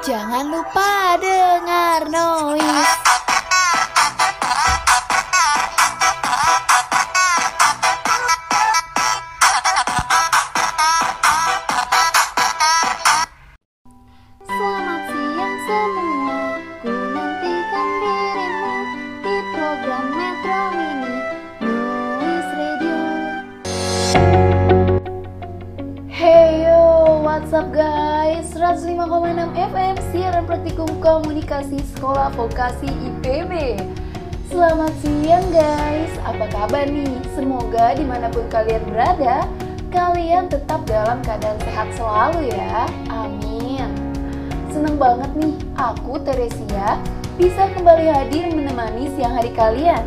Jangan lupa dengar noise. Praktikum komunikasi sekolah vokasi IPB. Selamat siang guys, apa kabar nih? Semoga di mana pun kalian berada, kalian tetap dalam keadaan sehat selalu ya. Amin. Seneng banget nih, aku Teresia bisa kembali hadir menemani siang hari kalian.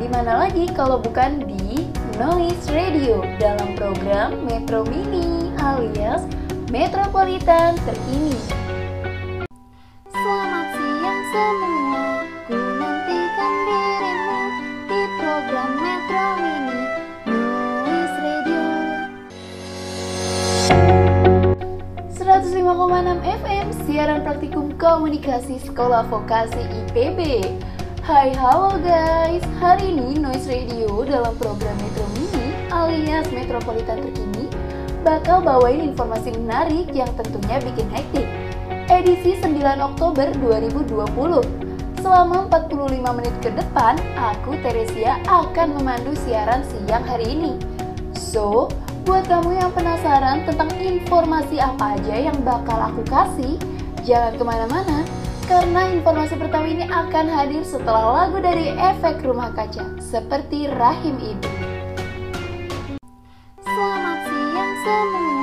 Di mana lagi kalau bukan di Noise Radio dalam program Metro Mini alias Metropolitan Terkini. Komunikasi sekolah vokasi IPB. Hai halo guys, hari ini Noise Radio dalam program Metro Mini alias Metropolitan Terkini bakal bawain informasi menarik yang tentunya bikin hektik. Edisi 9 Oktober 2020. Selama 45 menit ke depan, aku Teresia akan memandu siaran siang hari ini. So, buat kamu yang penasaran tentang informasi apa aja yang bakal aku kasih, jangan ke mana-mana, karena informasi pertama ini akan hadir setelah lagu dari efek rumah kaca, seperti Rahim Ibu. Selamat siang semua,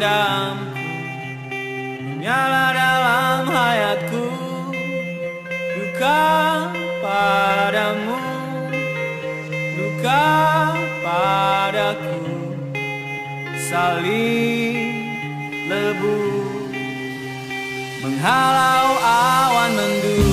terpendamku Menyala dalam hayatku Duka padamu Duka padaku Saling lebu Menghalau awan mendung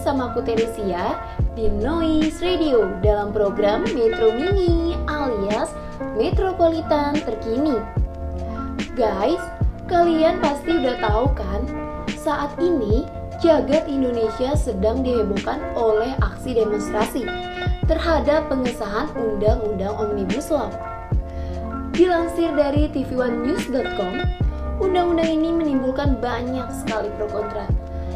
sama aku Teresia di Noise Radio dalam program Metro Mini alias Metropolitan Terkini. Guys, kalian pasti udah tahu kan? Saat ini jagat Indonesia sedang dihebohkan oleh aksi demonstrasi terhadap pengesahan Undang-Undang Omnibus Law. Dilansir dari tv1news.com, undang-undang ini menimbulkan banyak sekali pro kontra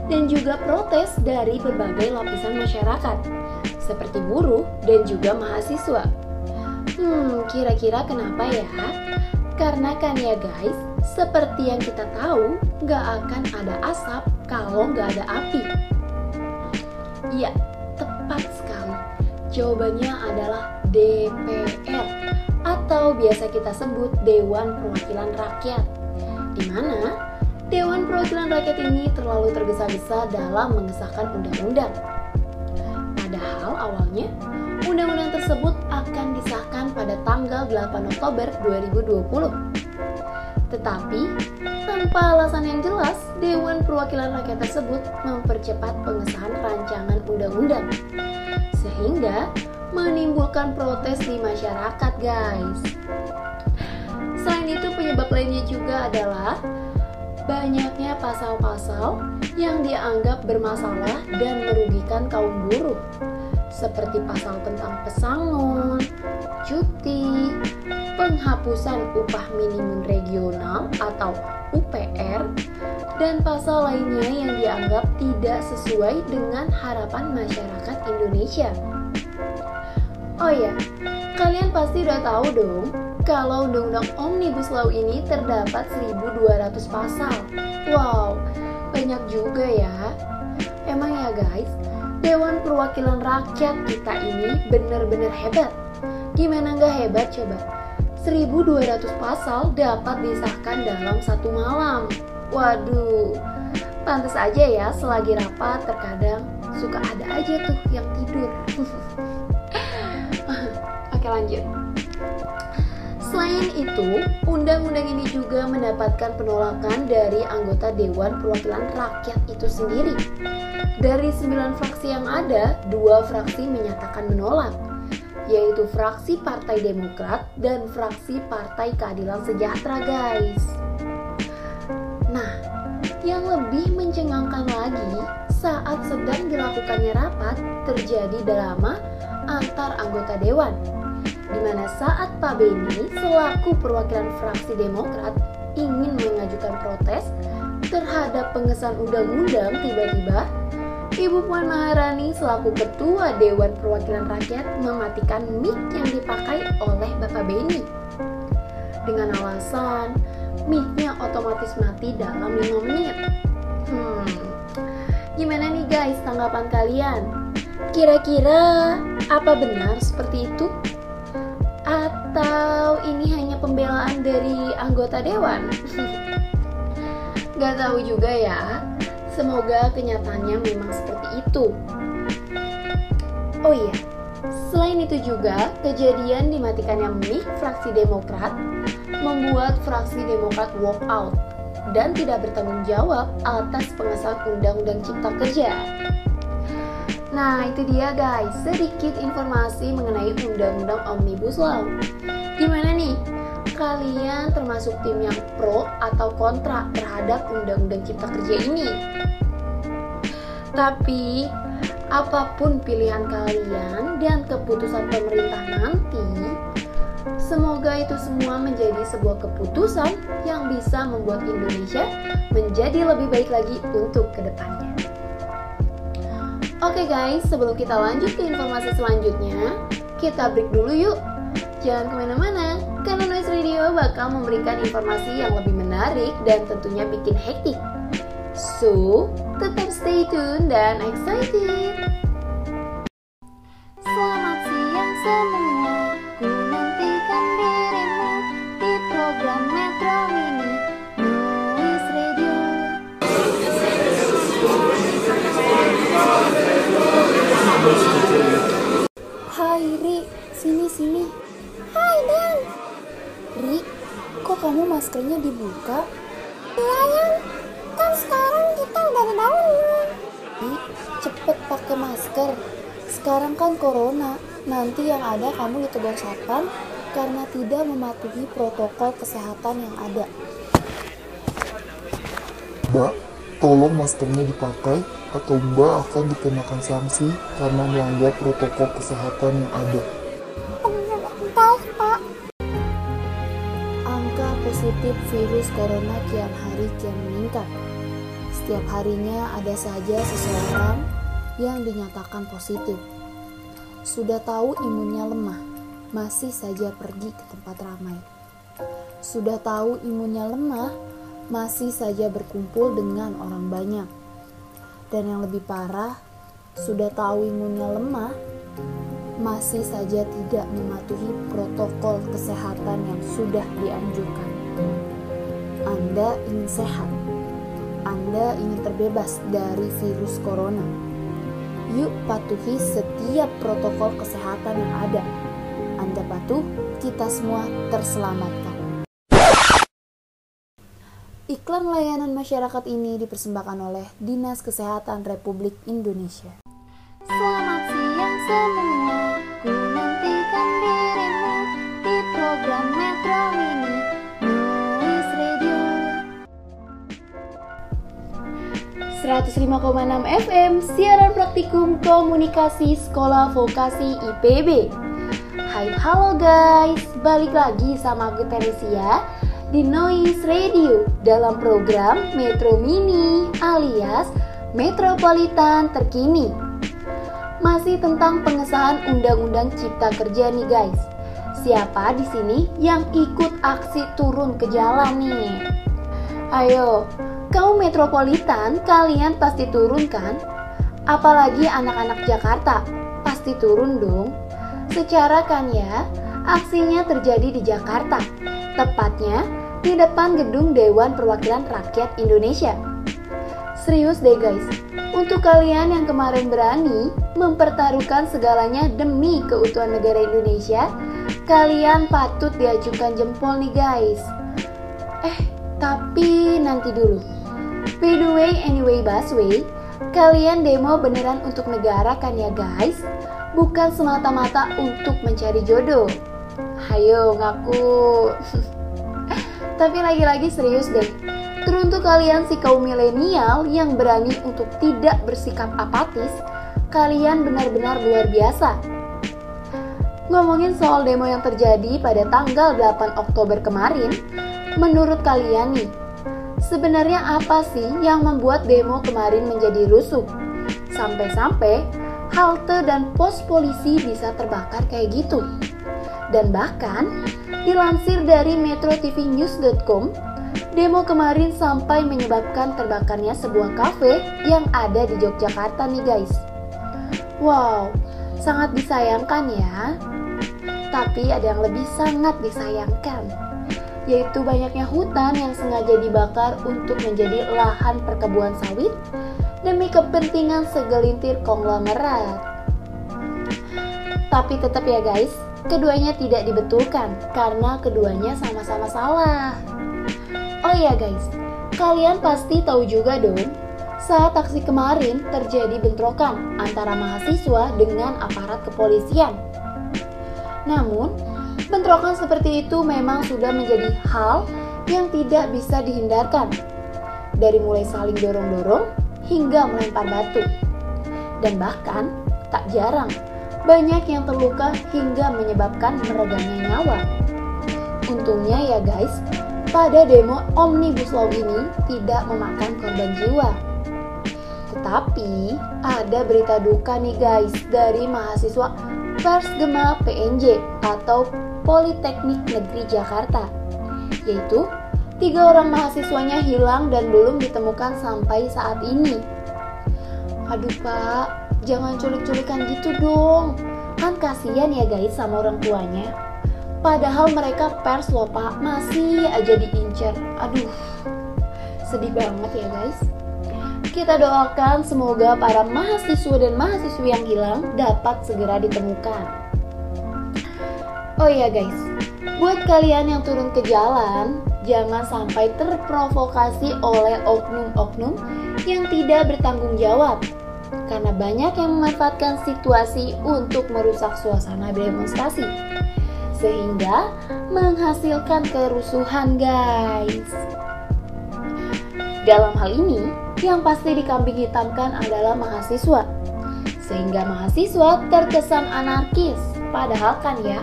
dan juga protes dari berbagai lapisan masyarakat, seperti buruh dan juga mahasiswa. Hmm, kira-kira kenapa ya? Karena kan ya guys, seperti yang kita tahu, nggak akan ada asap kalau nggak ada api. Iya, tepat sekali. Jawabannya adalah DPR atau biasa kita sebut Dewan Perwakilan Rakyat. Di mana Dewan Perwakilan Rakyat ini terlalu tergesa-gesa dalam mengesahkan undang-undang. Padahal awalnya undang-undang tersebut akan disahkan pada tanggal 8 Oktober 2020. Tetapi, tanpa alasan yang jelas, Dewan Perwakilan Rakyat tersebut mempercepat pengesahan rancangan undang-undang. Sehingga menimbulkan protes di masyarakat, guys. Selain itu, penyebab lainnya juga adalah banyaknya pasal-pasal yang dianggap bermasalah dan merugikan kaum buruh seperti pasal tentang pesangon, cuti, penghapusan upah minimum regional atau UPR, dan pasal lainnya yang dianggap tidak sesuai dengan harapan masyarakat Indonesia. Oh ya, kalian pasti udah tahu dong kalau Undang-Undang Omnibus Law ini terdapat 1200 pasal. Wow, banyak juga ya. Emang ya guys, Dewan Perwakilan Rakyat kita ini bener-bener hebat. Gimana nggak hebat coba? 1200 pasal dapat disahkan dalam satu malam. Waduh, pantas aja ya selagi rapat terkadang suka ada aja tuh yang tidur. Oke lanjut. Selain itu, undang-undang ini juga mendapatkan penolakan dari anggota Dewan Perwakilan Rakyat itu sendiri. Dari sembilan fraksi yang ada, dua fraksi menyatakan menolak, yaitu fraksi Partai Demokrat dan fraksi Partai Keadilan Sejahtera, guys. Nah, yang lebih mencengangkan lagi, saat sedang dilakukannya rapat, terjadi drama antar anggota dewan di mana saat Pak Beni selaku perwakilan fraksi Demokrat ingin mengajukan protes terhadap pengesahan undang-undang tiba-tiba Ibu Puan Maharani selaku Ketua Dewan Perwakilan Rakyat mematikan mic yang dipakai oleh Bapak Beni dengan alasan mic-nya otomatis mati dalam 5 menit. Hmm, gimana nih guys tanggapan kalian? Kira-kira apa benar seperti itu? Atau ini hanya pembelaan dari anggota dewan? Gak tahu juga ya. Semoga kenyataannya memang seperti itu. Oh iya, selain itu juga kejadian dimatikannya mic fraksi Demokrat membuat fraksi Demokrat walk out dan tidak bertanggung jawab atas pengesahan Undang-Undang Cipta Kerja. Nah, itu dia guys, sedikit informasi mengenai Undang-Undang Omnibus Law. Gimana nih? Kalian termasuk tim yang pro atau kontra terhadap Undang-Undang Cipta Kerja ini? Tapi, apa pun pilihan kalian dan keputusan pemerintah nanti, semoga itu semua menjadi sebuah keputusan yang bisa membuat Indonesia menjadi lebih baik lagi untuk ke depannya. Oke guys, sebelum kita lanjut ke informasi selanjutnya, kita break dulu yuk. Jangan ke mana-mana, karena Noise Radio bakal memberikan informasi yang lebih menarik dan tentunya bikin hektik. So, tetap stay tune dan excited. Dibuka? Iya yang kan sekarang kita udah dalam. Ih, cepet pakai masker. Sekarang kan corona. Nanti yang ada kamu ditegur satpam karena tidak mematuhi protokol kesehatan yang ada. Mbak, tolong maskernya dipakai atau Mbak akan dikenakan sanksi karena melanggar protokol kesehatan yang ada. Virus corona kian hari kian meningkat. Setiap harinya ada saja seseorang yang dinyatakan positif. Sudah tahu imunnya lemah, masih saja pergi ke tempat ramai. Sudah tahu imunnya lemah, masih saja berkumpul dengan orang banyak. Dan yang lebih parah, sudah tahu imunnya lemah, masih saja tidak mematuhi protokol kesehatan yang sudah dianjurkan. Anda ingin sehat, Anda ingin terbebas dari virus corona. Yuk patuhi setiap protokol kesehatan yang ada. Anda patuh, kita semua terselamatkan. Iklan layanan masyarakat ini dipersembahkan oleh Dinas Kesehatan Republik Indonesia. Selamat siang semua. 105,6 FM siaran praktikum komunikasi sekolah vokasi IPB. Hai halo guys, balik lagi sama aku Teresia di Noise Radio dalam program Metro Mini alias Metropolitan Terkini. Masih tentang pengesahan Undang-Undang Cipta Kerja nih guys. Siapa di sini yang ikut aksi turun ke jalan nih? Ayo, kaum metropolitan kalian pasti turun kan? Apalagi anak-anak Jakarta, pasti turun dong. Secara kan ya, aksinya terjadi di Jakarta, tepatnya di depan gedung Dewan Perwakilan Rakyat Indonesia. Serius deh guys, untuk kalian yang kemarin berani mempertaruhkan segalanya demi keutuhan negara Indonesia, kalian patut diajukan jempol nih guys. Eh, tapi nanti dulu. By the way, anyway, busway, kalian demo beneran untuk negara kan ya guys? Bukan semata-mata untuk mencari jodoh. Hayo ngaku. Tapi lagi-lagi serius deh. Teruntuk kalian si kaum milenial yang berani untuk tidak bersikap apatis, kalian benar-benar luar biasa. Ngomongin soal demo yang terjadi pada tanggal 8 Oktober kemarin, menurut kalian nih, sebenarnya apa sih yang membuat demo kemarin menjadi rusuh? Sampai-sampai halte dan pos polisi bisa terbakar kayak gitu. Dan bahkan, dilansir dari metrotvnews.com, demo kemarin sampai menyebabkan terbakarnya sebuah kafe yang ada di Yogyakarta nih guys. Wow, sangat disayangkan ya. Tapi ada yang lebih sangat disayangkan, yaitu banyaknya hutan yang sengaja dibakar untuk menjadi lahan perkebunan sawit demi kepentingan segelintir konglomerat. Tapi tetap ya guys, keduanya tidak dibetulkan karena keduanya sama-sama salah. Oh iya guys, kalian pasti tahu juga dong, saat aksi kemarin terjadi bentrokan antara mahasiswa dengan aparat kepolisian. Namun, bentrokan seperti itu memang sudah menjadi hal yang tidak bisa dihindarkan. Dari mulai saling dorong-dorong hingga melempar batu. Dan bahkan, tak jarang, banyak yang terluka hingga menyebabkan meregangnya nyawa. Untungnya ya guys, pada demo Omnibus Law ini tidak memakan korban jiwa. Tetapi ada berita duka nih guys dari mahasiswa Pers Gema PNJ atau Politeknik Negeri Jakarta, yaitu tiga orang mahasiswanya hilang dan belum ditemukan sampai saat ini. Aduh pak, jangan culik-culikan gitu dong. Kan kasihan ya guys sama orang tuanya. Padahal mereka pers loh pak, masih aja diincar. Aduh, sedih banget ya guys. Kita doakan semoga para mahasiswa dan mahasiswi yang hilang dapat segera ditemukan. Oh iya guys, buat kalian yang turun ke jalan, jangan sampai terprovokasi oleh oknum-oknum yang tidak bertanggung jawab. Karena banyak yang memanfaatkan situasi untuk merusak suasana demonstrasi. Sehingga menghasilkan kerusuhan guys. Dalam hal ini, yang pasti dikambing hitamkan adalah mahasiswa. Sehingga mahasiswa terkesan anarkis. Padahal kan ya,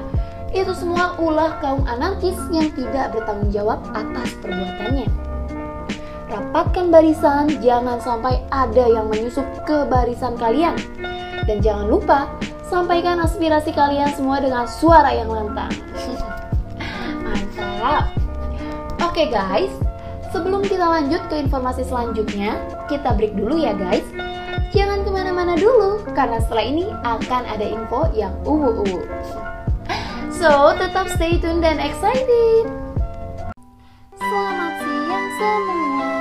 itu semua ulah kaum anarkis yang tidak bertanggung jawab atas perbuatannya. Rapatkan barisan, jangan sampai ada yang menyusup ke barisan kalian. Dan jangan lupa, sampaikan aspirasi kalian semua dengan suara yang lantang. Mantap. Oke guys, sebelum kita lanjut ke informasi selanjutnya, kita break dulu ya guys. Jangan ke mana-mana dulu, karena setelah ini akan ada info yang uwu-uwu. So, tetap stay tune dan excited. Selamat siang semua,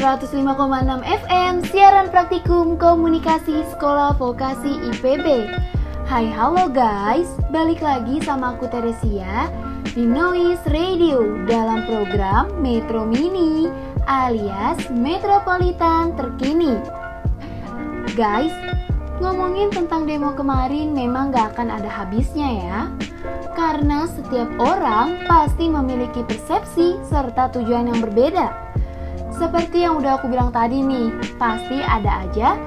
105,6 FM siaran praktikum komunikasi sekolah vokasi IPB. Hai halo guys, balik lagi sama aku Teresia di Noise Radio dalam program Metro Mini alias Metropolitan Terkini. Guys, ngomongin tentang demo kemarin memang gak akan ada habisnya ya. Karena setiap orang pasti memiliki persepsi serta tujuan yang berbeda. Seperti yang udah aku bilang tadi nih, pasti ada aja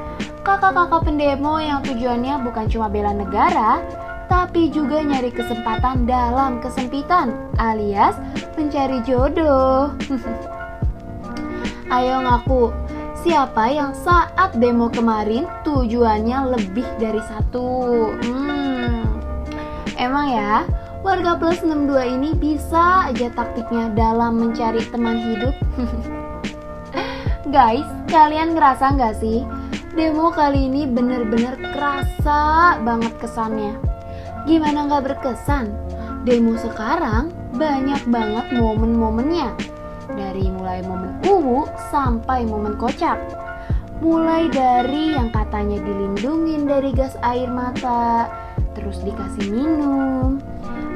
kakak-kakak pendemo yang tujuannya bukan cuma bela negara, tapi juga nyari kesempatan dalam kesempitan, alias mencari jodoh. Ayo ngaku, siapa yang saat demo kemarin tujuannya lebih dari satu? Hmm, emang ya, warga plus 62 ini bisa aja taktiknya dalam mencari teman hidup. Guys, kalian ngerasa nggak sih? Demo kali ini bener-bener kerasa banget kesannya. Gimana nggak berkesan? Demo sekarang banyak banget momen-momennya. Dari mulai momen uwu sampai momen kocak. Mulai dari yang katanya dilindungin dari gas air mata, terus dikasih minum.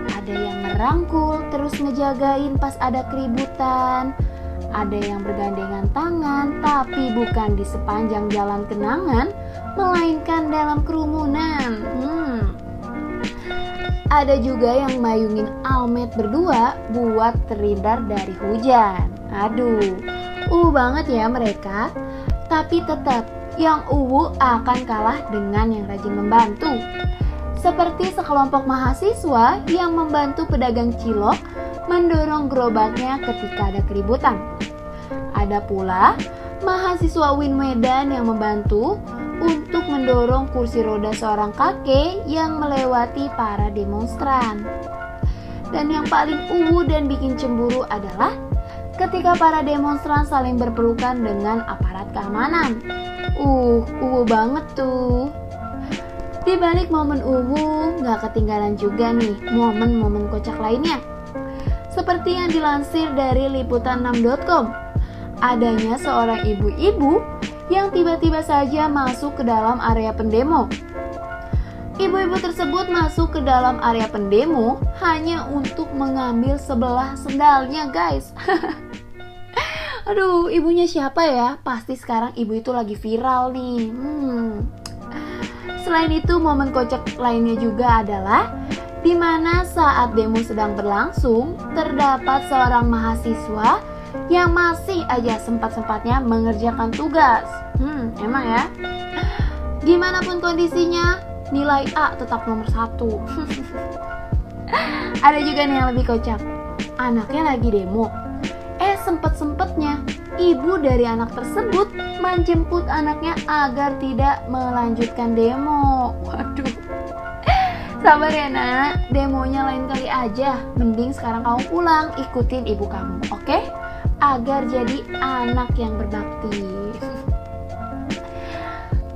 Ada yang merangkul terus ngejagain pas ada keributan ada yang bergandengan tangan, tapi bukan di sepanjang jalan kenangan, melainkan dalam kerumunan. Hmm. Ada juga yang mayungin almet berdua buat terhindar dari hujan. Aduh, uh banget ya mereka. Tapi tetap, yang uwu akan kalah dengan yang rajin membantu. Seperti sekelompok mahasiswa yang membantu pedagang cilok mendorong gerobaknya ketika ada keributan. Ada pula mahasiswa Win Medan yang membantu untuk mendorong kursi roda seorang kakek yang melewati para demonstran. Dan yang paling uwu dan bikin cemburu adalah ketika para demonstran saling berpelukan dengan aparat keamanan. Uh, uwu banget tuh. Di balik momen uwu, nggak ketinggalan juga nih momen-momen kocak lainnya. Seperti yang dilansir dari liputan6.com, adanya seorang ibu-ibu yang tiba-tiba saja masuk ke dalam area pendemo. Ibu-ibu tersebut masuk ke dalam area pendemo hanya untuk mengambil sebelah sendalnya, guys. Aduh, ibunya siapa ya? Pasti sekarang ibu itu lagi viral nih. Hmm. Selain itu, momen kocak lainnya juga adalah di mana saat demo sedang berlangsung, terdapat seorang mahasiswa yang masih aja sempat-sempatnya mengerjakan tugas. Hmm, emang ya? Gimana pun kondisinya, nilai A tetap nomor satu. Ada juga nih yang lebih kocak. Anaknya lagi demo. Eh, sempet-sempetnya ibu dari anak tersebut menjemput anaknya agar tidak melanjutkan demo. Waduh. Sabar ya nak, demonya lain kali aja. Mending sekarang kamu pulang, ikutin ibu kamu, oke? Okay? Agar jadi anak yang berbakti.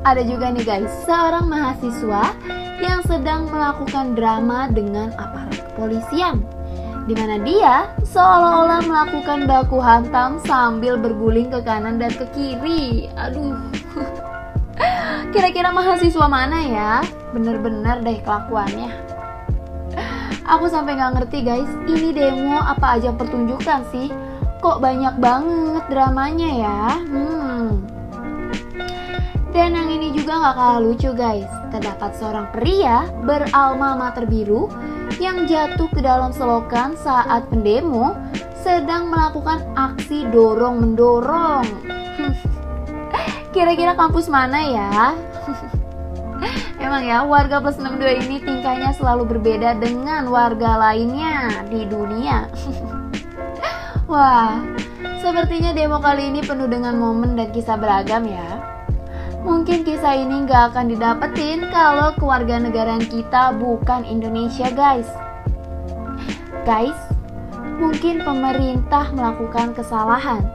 Ada juga nih guys, seorang mahasiswa yang sedang melakukan drama dengan aparat kepolisian. Di mana dia seolah-olah melakukan baku hantam sambil berguling ke kanan dan ke kiri. Aduh. Kira-kira mahasiswa mana ya? Bener-bener deh kelakuannya. Aku sampai nggak ngerti guys, ini demo apa aja pertunjukan sih? Kok banyak banget dramanya ya? Hmm. Dan yang ini juga nggak kalah lucu guys. Terdapat seorang pria beralma mater biru yang jatuh ke dalam selokan saat pendemo sedang melakukan aksi dorong mendorong. Kira-kira kampus mana ya? Emang ya, warga plus 62 ini tingkahnya selalu berbeda dengan warga lainnya di dunia. Wah, sepertinya demo kali ini penuh dengan momen dan kisah beragam ya. Mungkin kisah ini nggak akan didapetin kalau keluarga negaraan kita bukan Indonesia guys. Guys, mungkin pemerintah melakukan kesalahan.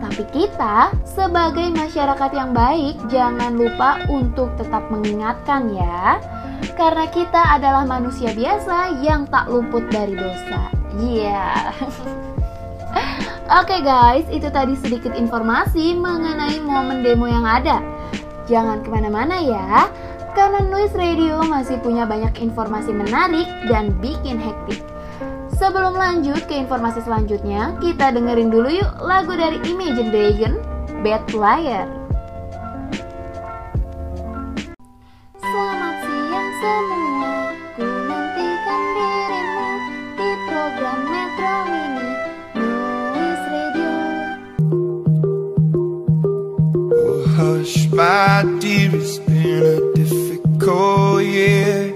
Tapi kita sebagai masyarakat yang baik jangan lupa untuk tetap mengingatkan ya. Karena kita adalah manusia biasa yang tak luput dari dosa. Iya. Yeah. Oke okay guys, itu tadi sedikit informasi mengenai momen demo yang ada. Jangan ke mana-mana ya, karena Noise Radio masih punya banyak informasi menarik dan bikin hektik. Sebelum lanjut ke informasi selanjutnya, kita dengerin dulu yuk lagu dari Imagine Dragon, Bad Liar. Selamat siang semua, ku nantikan dirimu di program Metro Mini hush, my dear, it's been a difficult year.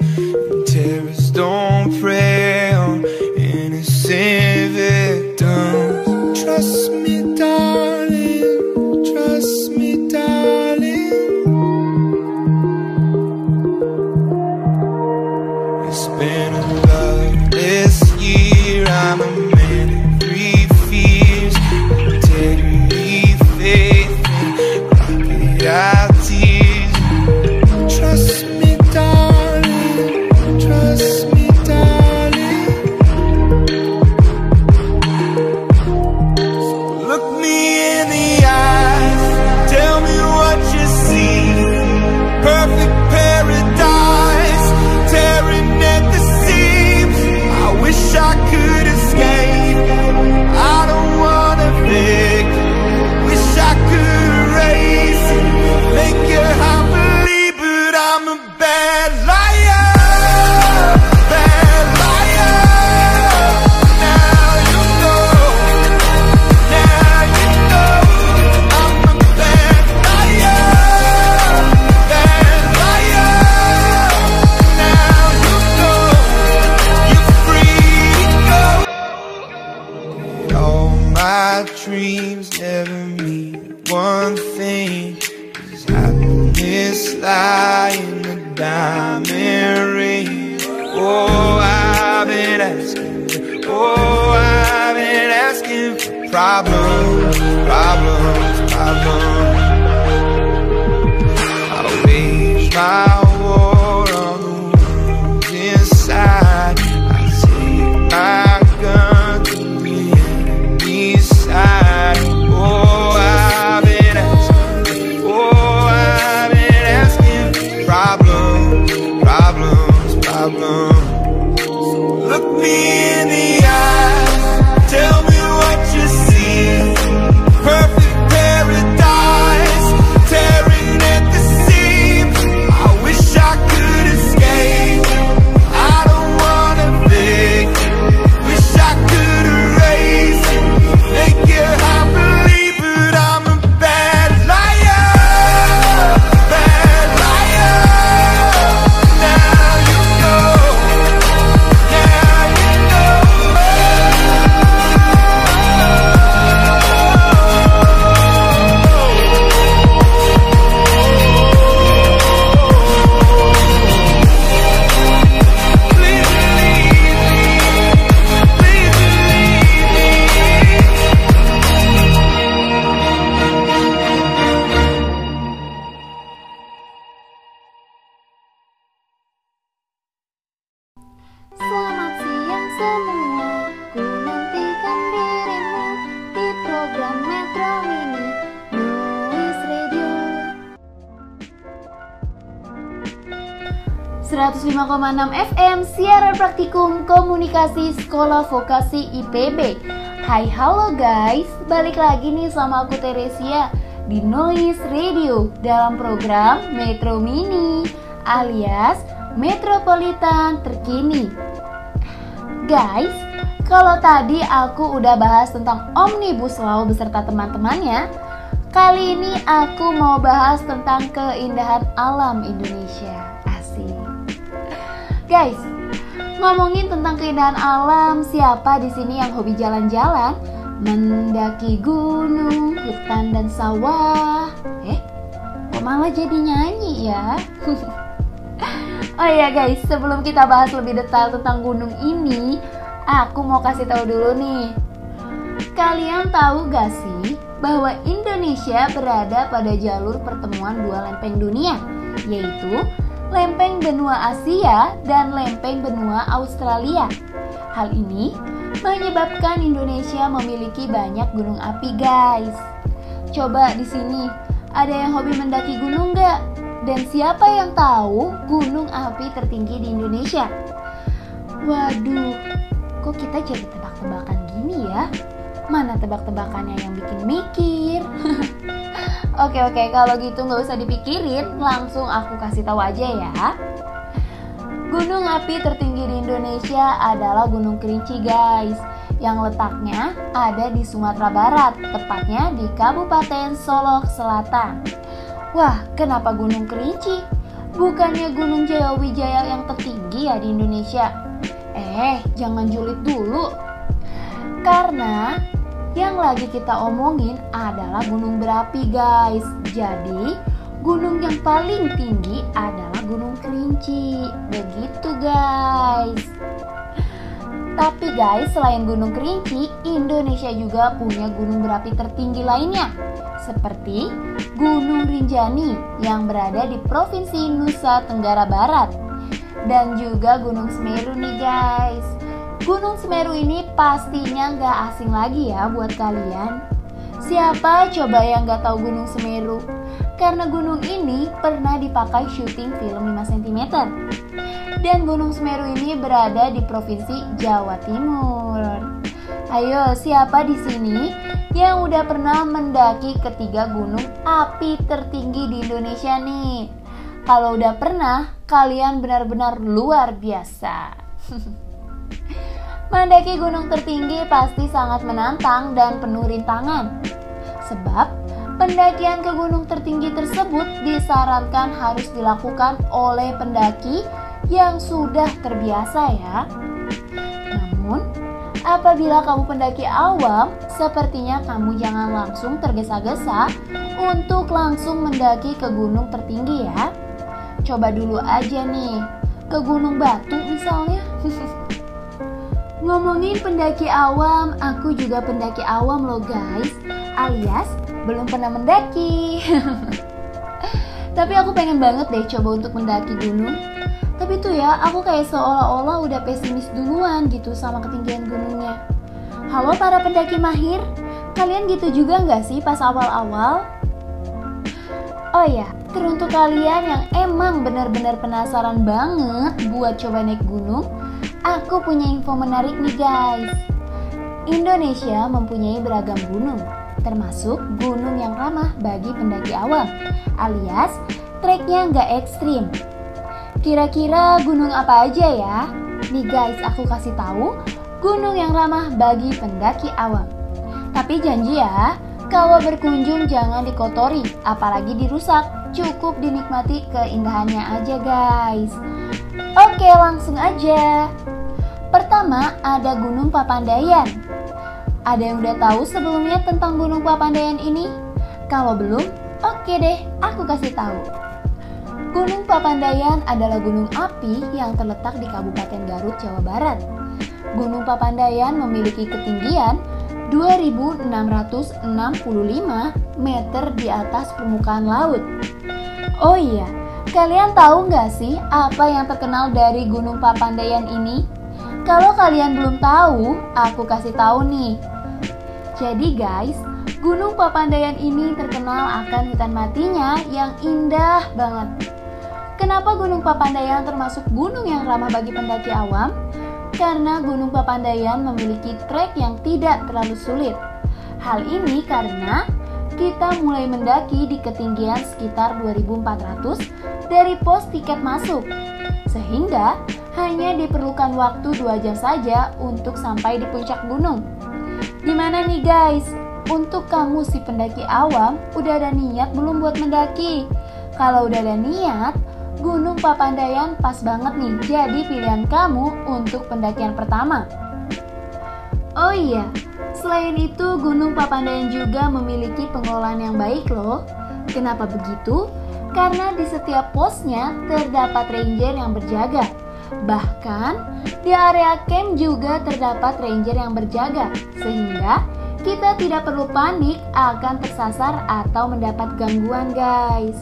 And terrorists don't prey on innocent victims. 105,6 FM Siaran Praktikum Komunikasi Sekolah Vokasi IPB Hai halo guys, balik lagi nih sama aku Teresia di Noise Radio dalam program Metro Mini alias Metropolitan Terkini. Guys, kalau tadi aku udah bahas tentang Omnibus Law beserta teman-temannya Kali ini aku mau bahas tentang keindahan alam Indonesia. Guys, ngomongin tentang keindahan alam, siapa di sini yang hobi jalan-jalan, mendaki gunung, hutan dan sawah? Eh, kok malah jadi nyanyi ya? oh iya guys, sebelum kita bahas lebih detail tentang gunung ini, aku mau kasih tahu dulu nih. Kalian tahu gak sih bahwa Indonesia berada pada jalur pertemuan dua lempeng dunia, yaitu lempeng benua Asia dan lempeng benua Australia. Hal ini menyebabkan Indonesia memiliki banyak gunung api, guys. Coba di sini, ada yang hobi mendaki gunung nggak? Dan siapa yang tahu gunung api tertinggi di Indonesia? Waduh, kok kita jadi tebak-tebakan gini ya? Mana tebak-tebakannya yang bikin mikir? oke oke, kalau gitu nggak usah dipikirin, langsung aku kasih tahu aja ya. Gunung api tertinggi di Indonesia adalah Gunung Kerinci guys yang letaknya ada di Sumatera Barat, tepatnya di Kabupaten Solok Selatan. Wah, kenapa Gunung Kerinci? Bukannya Gunung Jayawijaya yang tertinggi ya di Indonesia? Eh, jangan julid dulu. Karena yang lagi kita omongin adalah gunung berapi guys. Jadi gunung yang paling tinggi adalah gunung kerinci. Begitu guys. Tapi guys selain gunung kerinci Indonesia juga punya gunung berapi tertinggi lainnya. Seperti Gunung Rinjani yang berada di Provinsi Nusa Tenggara Barat. Dan juga Gunung Semeru nih guys Gunung Semeru ini pastinya nggak asing lagi ya buat kalian. Siapa coba yang nggak tahu Gunung Semeru? Karena gunung ini pernah dipakai syuting film 5 cm. Dan Gunung Semeru ini berada di Provinsi Jawa Timur. Ayo, siapa di sini yang udah pernah mendaki ketiga gunung api tertinggi di Indonesia nih? Kalau udah pernah, kalian benar-benar luar biasa. Mendaki gunung tertinggi pasti sangat menantang dan penuh rintangan. Sebab pendakian ke gunung tertinggi tersebut disarankan harus dilakukan oleh pendaki yang sudah terbiasa ya. Namun, apabila kamu pendaki awam, sepertinya kamu jangan langsung tergesa-gesa untuk langsung mendaki ke gunung tertinggi ya. Coba dulu aja nih, ke Gunung Batu misalnya. Ngomongin pendaki awam, aku juga pendaki awam loh guys. Alias belum pernah mendaki. Tapi aku pengen banget deh coba untuk mendaki gunung. Tapi tuh ya, aku kayak seolah-olah udah pesimis duluan gitu sama ketinggian gunungnya. Halo para pendaki mahir, kalian gitu juga nggak sih pas awal-awal? Oh ya, teruntuk kalian yang emang benar-benar penasaran banget buat coba naik gunung Aku punya info menarik nih guys. Indonesia mempunyai beragam gunung, termasuk gunung yang ramah bagi pendaki awam, alias treknya nggak ekstrim. Kira-kira gunung apa aja ya? Nih guys, aku kasih tahu gunung yang ramah bagi pendaki awam. Tapi janji ya, kalau berkunjung jangan dikotori, apalagi dirusak. Cukup dinikmati keindahannya aja guys. Oke, langsung aja. Pertama, ada Gunung Papandayan. Ada yang udah tahu sebelumnya tentang Gunung Papandayan ini? Kalau belum, oke deh, aku kasih tahu. Gunung Papandayan adalah gunung api yang terletak di Kabupaten Garut, Jawa Barat. Gunung Papandayan memiliki ketinggian 2665 meter di atas permukaan laut. Oh iya, kalian tahu nggak sih apa yang terkenal dari Gunung Papandayan ini? Kalau kalian belum tahu, aku kasih tahu nih. Jadi guys, Gunung Papandayan ini terkenal akan hutan matinya yang indah banget. Kenapa Gunung Papandayan termasuk gunung yang ramah bagi pendaki awam? Karena Gunung Papandayan memiliki trek yang tidak terlalu sulit. Hal ini karena kita mulai mendaki di ketinggian sekitar 2400 dari pos tiket masuk. Sehingga hanya diperlukan waktu 2 jam saja untuk sampai di puncak gunung. Gimana nih guys? Untuk kamu si pendaki awam, udah ada niat belum buat mendaki? Kalau udah ada niat, Gunung Papandayan pas banget nih jadi pilihan kamu untuk pendakian pertama. Oh iya, selain itu Gunung Papandayan juga memiliki pengelolaan yang baik loh. Kenapa begitu? Karena di setiap posnya terdapat ranger yang berjaga. Bahkan di area camp juga terdapat ranger yang berjaga, sehingga kita tidak perlu panik akan tersasar atau mendapat gangguan, guys.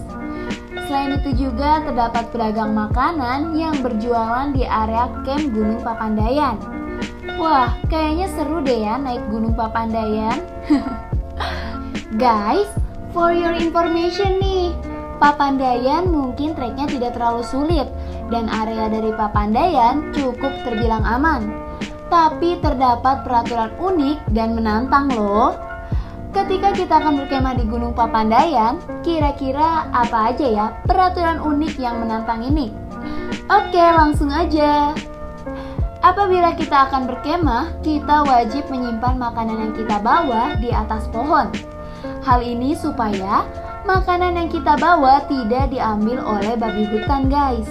Selain itu juga terdapat pedagang makanan yang berjualan di area camp Gunung Papandayan. Wah, kayaknya seru deh ya naik Gunung Papandayan. Guys, for your information nih, Papandayan mungkin treknya tidak terlalu sulit dan area dari Papandayan cukup terbilang aman. Tapi terdapat peraturan unik dan menantang loh. Ketika kita akan berkemah di Gunung Papandayan, kira-kira apa aja ya peraturan unik yang menantang ini? Oke, langsung aja. Apabila kita akan berkemah, kita wajib menyimpan makanan yang kita bawa di atas pohon. Hal ini supaya makanan yang kita bawa tidak diambil oleh babi hutan, guys.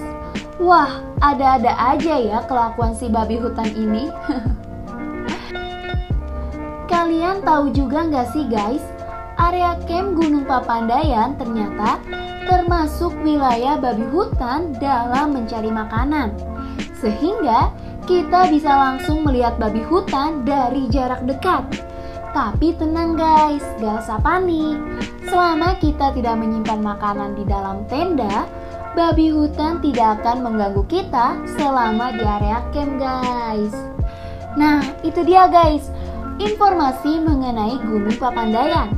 Wah, ada-ada aja ya kelakuan si babi hutan ini. Kalian tahu juga nggak sih guys, area camp Gunung Papandayan ternyata termasuk wilayah babi hutan dalam mencari makanan. Sehingga kita bisa langsung melihat babi hutan dari jarak dekat. Tapi tenang guys, gak usah panik. Selama kita tidak menyimpan makanan di dalam tenda, babi hutan tidak akan mengganggu kita selama di area camp guys. Nah, itu dia guys informasi mengenai Gunung Papandayan.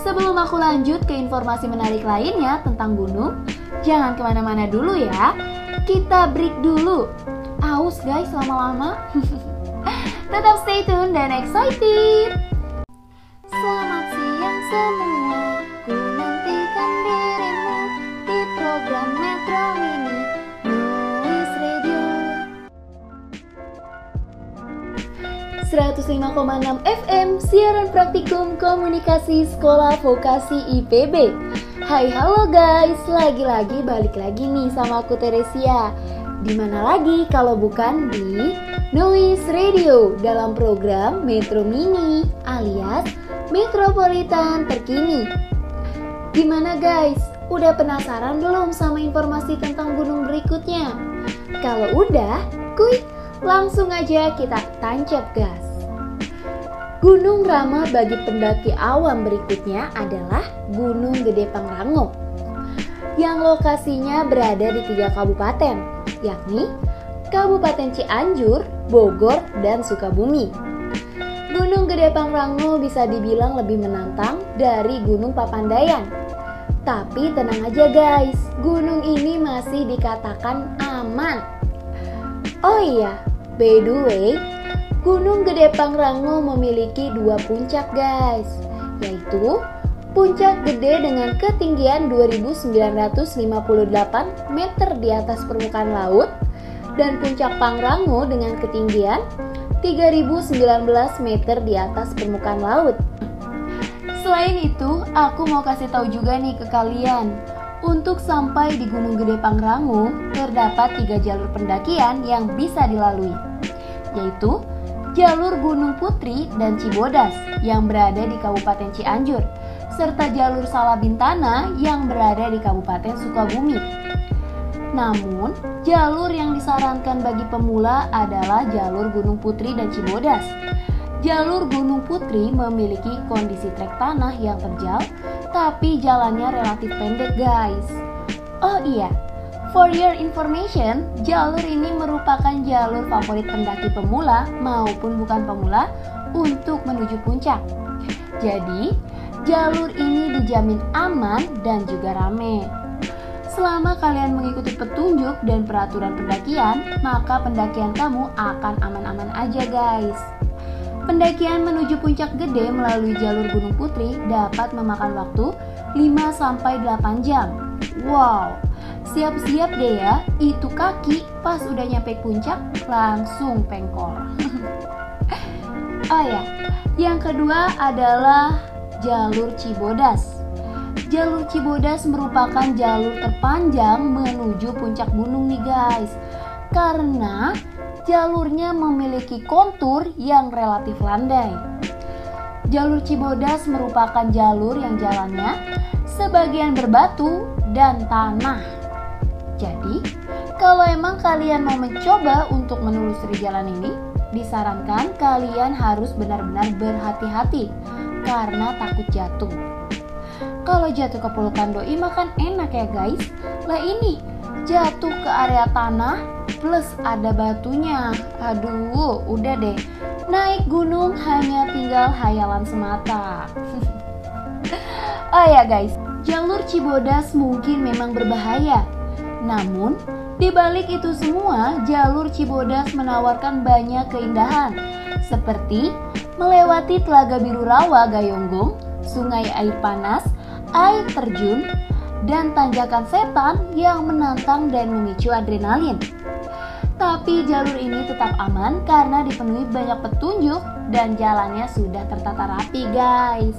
Sebelum aku lanjut ke informasi menarik lainnya tentang gunung, jangan ke mana-mana dulu ya. Kita break dulu. Aus guys lama-lama. Tetap stay tune dan excited. Selamat siang semua. Ku nantikan dirimu di program Metro Mini Noise Radio. 105,6 FM Siaran Praktikum Komunikasi Sekolah Vokasi IPB Hai halo guys, lagi-lagi balik lagi nih sama aku Teresia Di mana lagi kalau bukan di Noise Radio dalam program Metro Mini alias Metropolitan Terkini Gimana guys, udah penasaran belum sama informasi tentang gunung berikutnya? Kalau udah, kuy, langsung aja kita tancap gas. Gunung ramah bagi pendaki awam berikutnya adalah Gunung Gede Pangrango yang lokasinya berada di tiga kabupaten, yakni Kabupaten Cianjur, Bogor, dan Sukabumi. Gunung Gede Pangrango bisa dibilang lebih menantang dari Gunung Papandayan. Tapi tenang aja guys, gunung ini masih dikatakan aman. Oh iya, by the way, Gunung Gede Pangrango memiliki dua puncak guys, yaitu Puncak Gede dengan ketinggian 2958 meter di atas permukaan laut dan Puncak Pangrango dengan ketinggian 3019 meter di atas permukaan laut. Selain itu, aku mau kasih tahu juga nih ke kalian. Untuk sampai di Gunung Gede Pangrango, terdapat tiga jalur pendakian yang bisa dilalui, yaitu jalur Gunung Putri dan Cibodas yang berada di Kabupaten Cianjur, serta jalur Salabintana yang berada di Kabupaten Sukabumi. Namun, jalur yang disarankan bagi pemula adalah jalur Gunung Putri dan Cibodas. Jalur Gunung Putri memiliki kondisi trek tanah yang terjal, tapi jalannya relatif pendek, guys. Oh iya, for your information, jalur ini merupakan jalur favorit pendaki pemula maupun bukan pemula untuk menuju puncak. Jadi, jalur ini dijamin aman dan juga rame. Selama kalian mengikuti petunjuk dan peraturan pendakian, maka pendakian kamu akan aman-aman aja guys. Pendakian menuju puncak gede melalui jalur Gunung Putri dapat memakan waktu 5-8 jam. Wow, siap-siap deh ya, itu kaki pas udah nyampe puncak langsung pengkor. oh ya, yang kedua adalah jalur Cibodas. Jalur Cibodas merupakan jalur terpanjang menuju puncak gunung nih guys. Karena jalurnya memiliki kontur yang relatif landai. Jalur Cibodas merupakan jalur yang jalannya sebagian berbatu dan tanah. Jadi, kalau emang kalian mau mencoba untuk menelusuri jalan ini, disarankan kalian harus benar-benar berhati-hati karena takut jatuh. Kalau jatuh ke pelukan doi makan enak ya guys. Lah ini jatuh ke area tanah plus ada batunya. Aduh, udah deh. Naik gunung hanya tinggal hayalan semata. oh ya guys, jalur Cibodas mungkin memang berbahaya. Namun, di balik itu semua, jalur Cibodas menawarkan banyak keindahan, seperti melewati Telaga Biru Rawa Gayonggong, sungai air panas, air terjun, dan tanjakan setan yang menantang dan memicu adrenalin. Tapi jalur ini tetap aman karena dipenuhi banyak petunjuk dan jalannya sudah tertata rapi guys.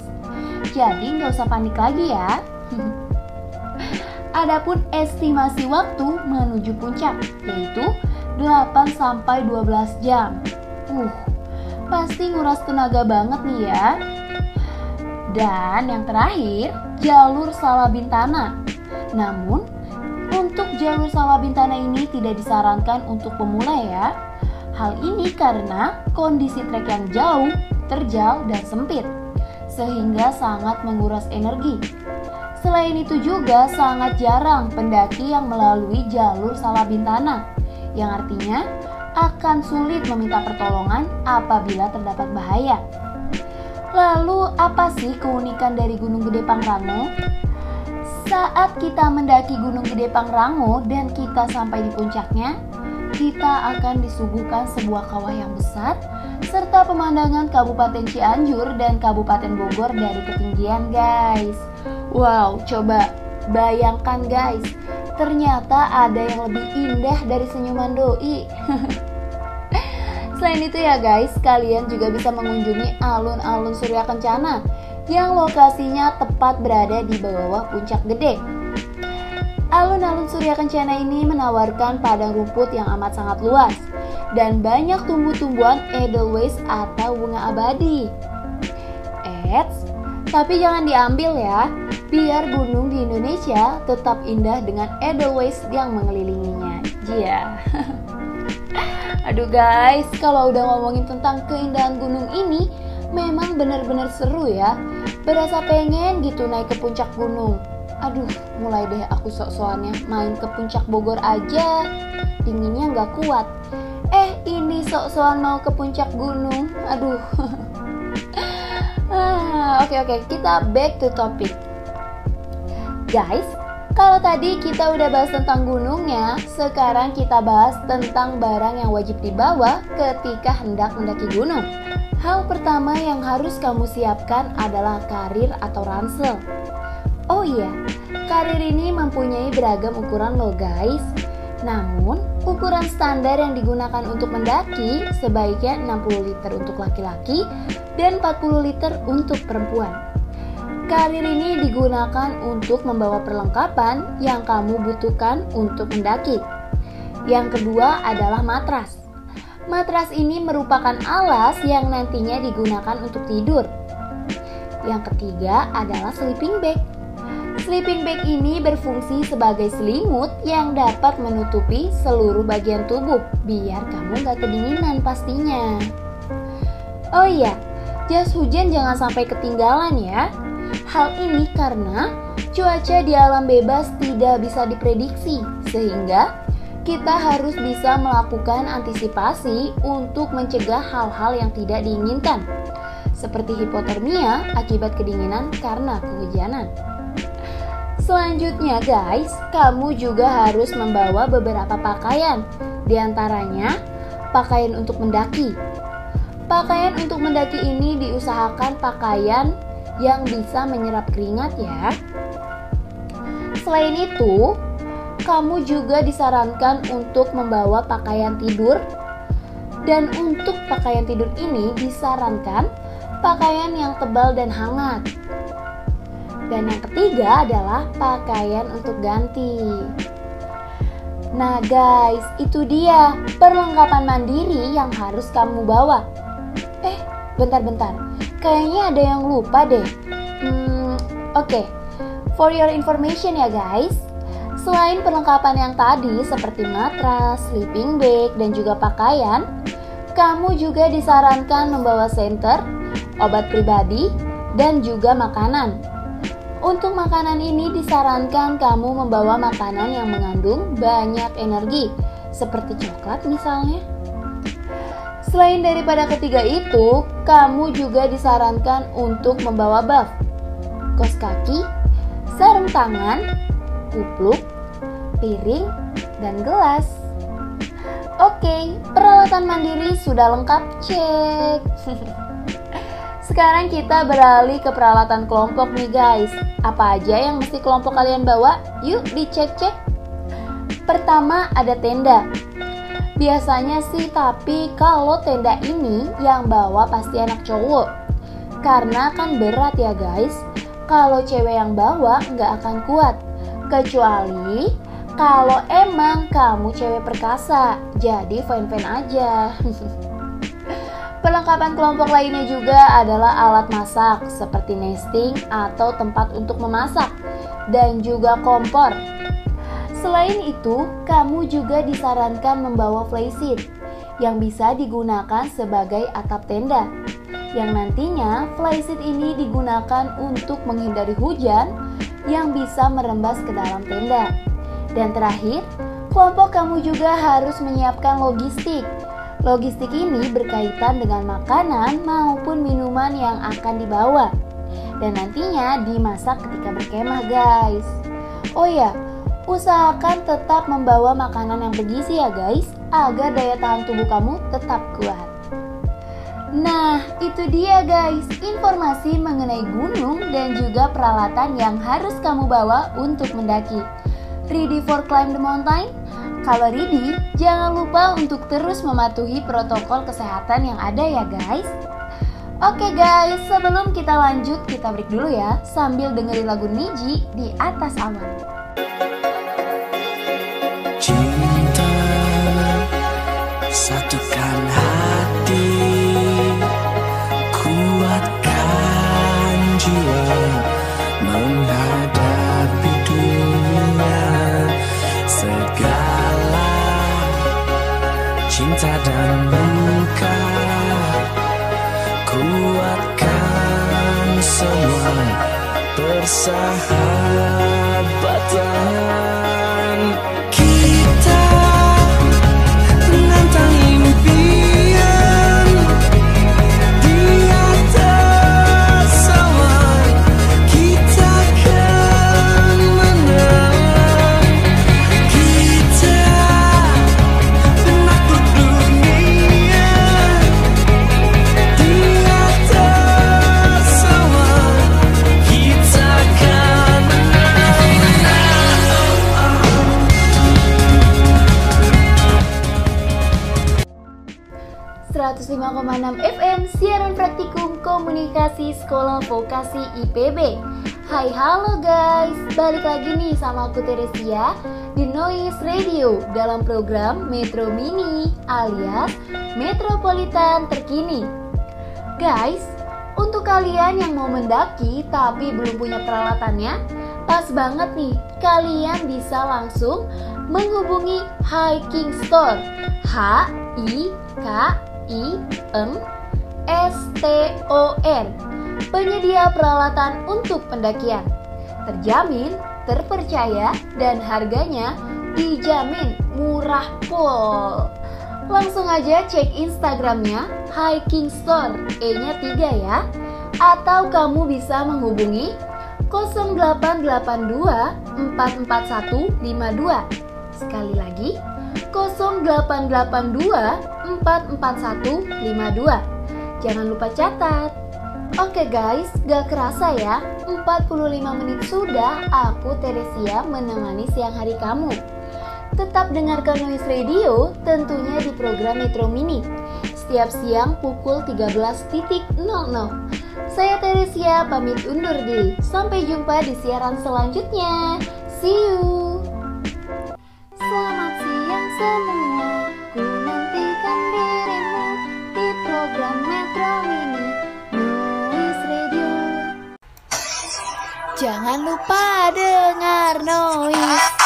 Jadi nggak usah panik lagi ya. Adapun estimasi waktu menuju puncak yaitu 8 sampai 12 jam. Uh, pasti nguras tenaga banget nih ya. Dan yang terakhir, jalur Salabintana. Namun, untuk jalur Salabintana ini tidak disarankan untuk pemula ya. Hal ini karena kondisi trek yang jauh, terjal, dan sempit, sehingga sangat menguras energi. Selain itu juga sangat jarang pendaki yang melalui jalur Salabintana, yang artinya akan sulit meminta pertolongan apabila terdapat bahaya. Lalu apa sih keunikan dari Gunung Gede Pangrango? Saat kita mendaki Gunung Gede Pangrango dan kita sampai di puncaknya, kita akan disuguhkan sebuah kawah yang besar serta pemandangan Kabupaten Cianjur dan Kabupaten Bogor dari ketinggian guys. Wow, coba bayangkan guys, ternyata ada yang lebih indah dari senyuman doi. Selain itu ya guys, kalian juga bisa mengunjungi alun-alun Surya Kencana yang lokasinya tepat berada di bawah puncak gede. Alun-alun Surya Kencana ini menawarkan padang rumput yang amat sangat luas dan banyak tumbuh-tumbuhan edelweiss atau bunga abadi. Eits, tapi jangan diambil ya, biar gunung di Indonesia tetap indah dengan edelweiss yang mengelilinginya. Jia. Yeah. Aduh guys, kalau udah ngomongin tentang keindahan gunung ini, memang benar-benar seru ya. Berasa pengen gitu naik ke puncak gunung. Aduh, mulai deh aku sok-sokannya main ke puncak Bogor aja. Dinginnya nggak kuat. Eh, ini sok-sokan mau ke puncak gunung. Aduh. ah, oke oke, kita back to topic. Guys, kalau tadi kita udah bahas tentang gunungnya, sekarang kita bahas tentang barang yang wajib dibawa ketika hendak mendaki gunung. Hal pertama yang harus kamu siapkan adalah karir atau ransel. Oh iya, karir ini mempunyai beragam ukuran loh guys. Namun, ukuran standar yang digunakan untuk mendaki sebaiknya 60 liter untuk laki-laki dan 40 liter untuk perempuan. Karir ini digunakan untuk membawa perlengkapan yang kamu butuhkan untuk mendaki. Yang kedua adalah matras. Matras ini merupakan alas yang nantinya digunakan untuk tidur. Yang ketiga adalah sleeping bag. Sleeping bag ini berfungsi sebagai selimut yang dapat menutupi seluruh bagian tubuh biar kamu gak kedinginan pastinya. Oh iya, jas hujan jangan sampai ketinggalan ya. Hal ini karena cuaca di alam bebas tidak bisa diprediksi, sehingga kita harus bisa melakukan antisipasi untuk mencegah hal-hal yang tidak diinginkan, seperti hipotermia akibat kedinginan karena kehujanan. Selanjutnya guys, kamu juga harus membawa beberapa pakaian. Di antaranya, pakaian untuk mendaki. Pakaian untuk mendaki ini diusahakan pakaian yang bisa menyerap keringat ya. Selain itu, kamu juga disarankan untuk membawa pakaian tidur dan untuk pakaian tidur ini disarankan pakaian yang tebal dan hangat. Dan yang ketiga adalah pakaian untuk ganti. Nah guys, itu dia perlengkapan mandiri yang harus kamu bawa. Eh, bentar-bentar. Kayaknya ada yang lupa deh. Hmm, oke. Okay. For your information ya guys. Selain perlengkapan yang tadi seperti matras, sleeping bag, dan juga pakaian, kamu juga disarankan membawa senter, obat pribadi, dan juga makanan. Untuk makanan ini disarankan kamu membawa makanan yang mengandung banyak energi, seperti coklat misalnya. Selain daripada ketiga itu, kamu juga disarankan untuk membawa buff, kos kaki, sarung tangan, kupluk, piring, dan gelas. Oke, peralatan mandiri sudah lengkap, cek. Sekarang kita beralih ke peralatan kelompok nih guys. Apa aja yang mesti kelompok kalian bawa? Yuk dicek-cek. Pertama ada tenda. Biasanya sih tapi kalau tenda ini yang bawa pasti anak cowok. Karena kan berat ya guys. Kalau cewek yang bawa nggak akan kuat. Kecuali kalau emang kamu cewek perkasa. Jadi fine-fine aja. Perlengkapan kelompok lainnya juga adalah alat masak seperti nesting atau tempat untuk memasak dan juga kompor. Selain itu, kamu juga disarankan membawa flysheet yang bisa digunakan sebagai atap tenda. Yang nantinya flysheet ini digunakan untuk menghindari hujan yang bisa merembas ke dalam tenda. Dan terakhir, kelompok kamu juga harus menyiapkan logistik Logistik ini berkaitan dengan makanan maupun minuman yang akan dibawa dan nantinya dimasak ketika berkemah guys. Oh ya, usahakan tetap membawa makanan yang bergizi ya guys agar daya tahan tubuh kamu tetap kuat. Nah, itu dia guys, informasi mengenai gunung dan juga peralatan yang harus kamu bawa untuk mendaki. Ready for climb the mountain? Kalau ready, jangan lupa untuk terus mematuhi protokol kesehatan yang ada ya guys. Oke guys, sebelum kita lanjut, kita break dulu ya sambil dengerin lagu Niji di atas aman. Dan kuatkan semua persahabatan komunikasi sekolah vokasi IPB. Hai halo guys, balik lagi nih sama aku Teresia di Noise Radio dalam program Metro Mini alias Metropolitan Terkini. Guys, untuk kalian yang mau mendaki tapi belum punya peralatannya, pas banget nih kalian bisa langsung menghubungi Hiking Store. H I K I N S T O R. Penyedia peralatan untuk pendakian. Terjamin, terpercaya dan harganya dijamin murah pol. Langsung aja cek Instagramnya Hiking Store E-nya 3 ya Atau kamu bisa menghubungi 0882 441 52. Sekali lagi 0882 441 52. Jangan lupa catat. Oke guys, gak kerasa ya, 45 menit sudah aku Teresia menemani siang hari kamu. Tetap dengarkan Noise Radio tentunya di program Metro Mini setiap siang pukul 13.00. Saya Teresia pamit undur diri. Sampai jumpa di siaran selanjutnya. See you. Selamat siang semua. Program Metro Mini Noise Radio. Jangan lupa dengar Noise.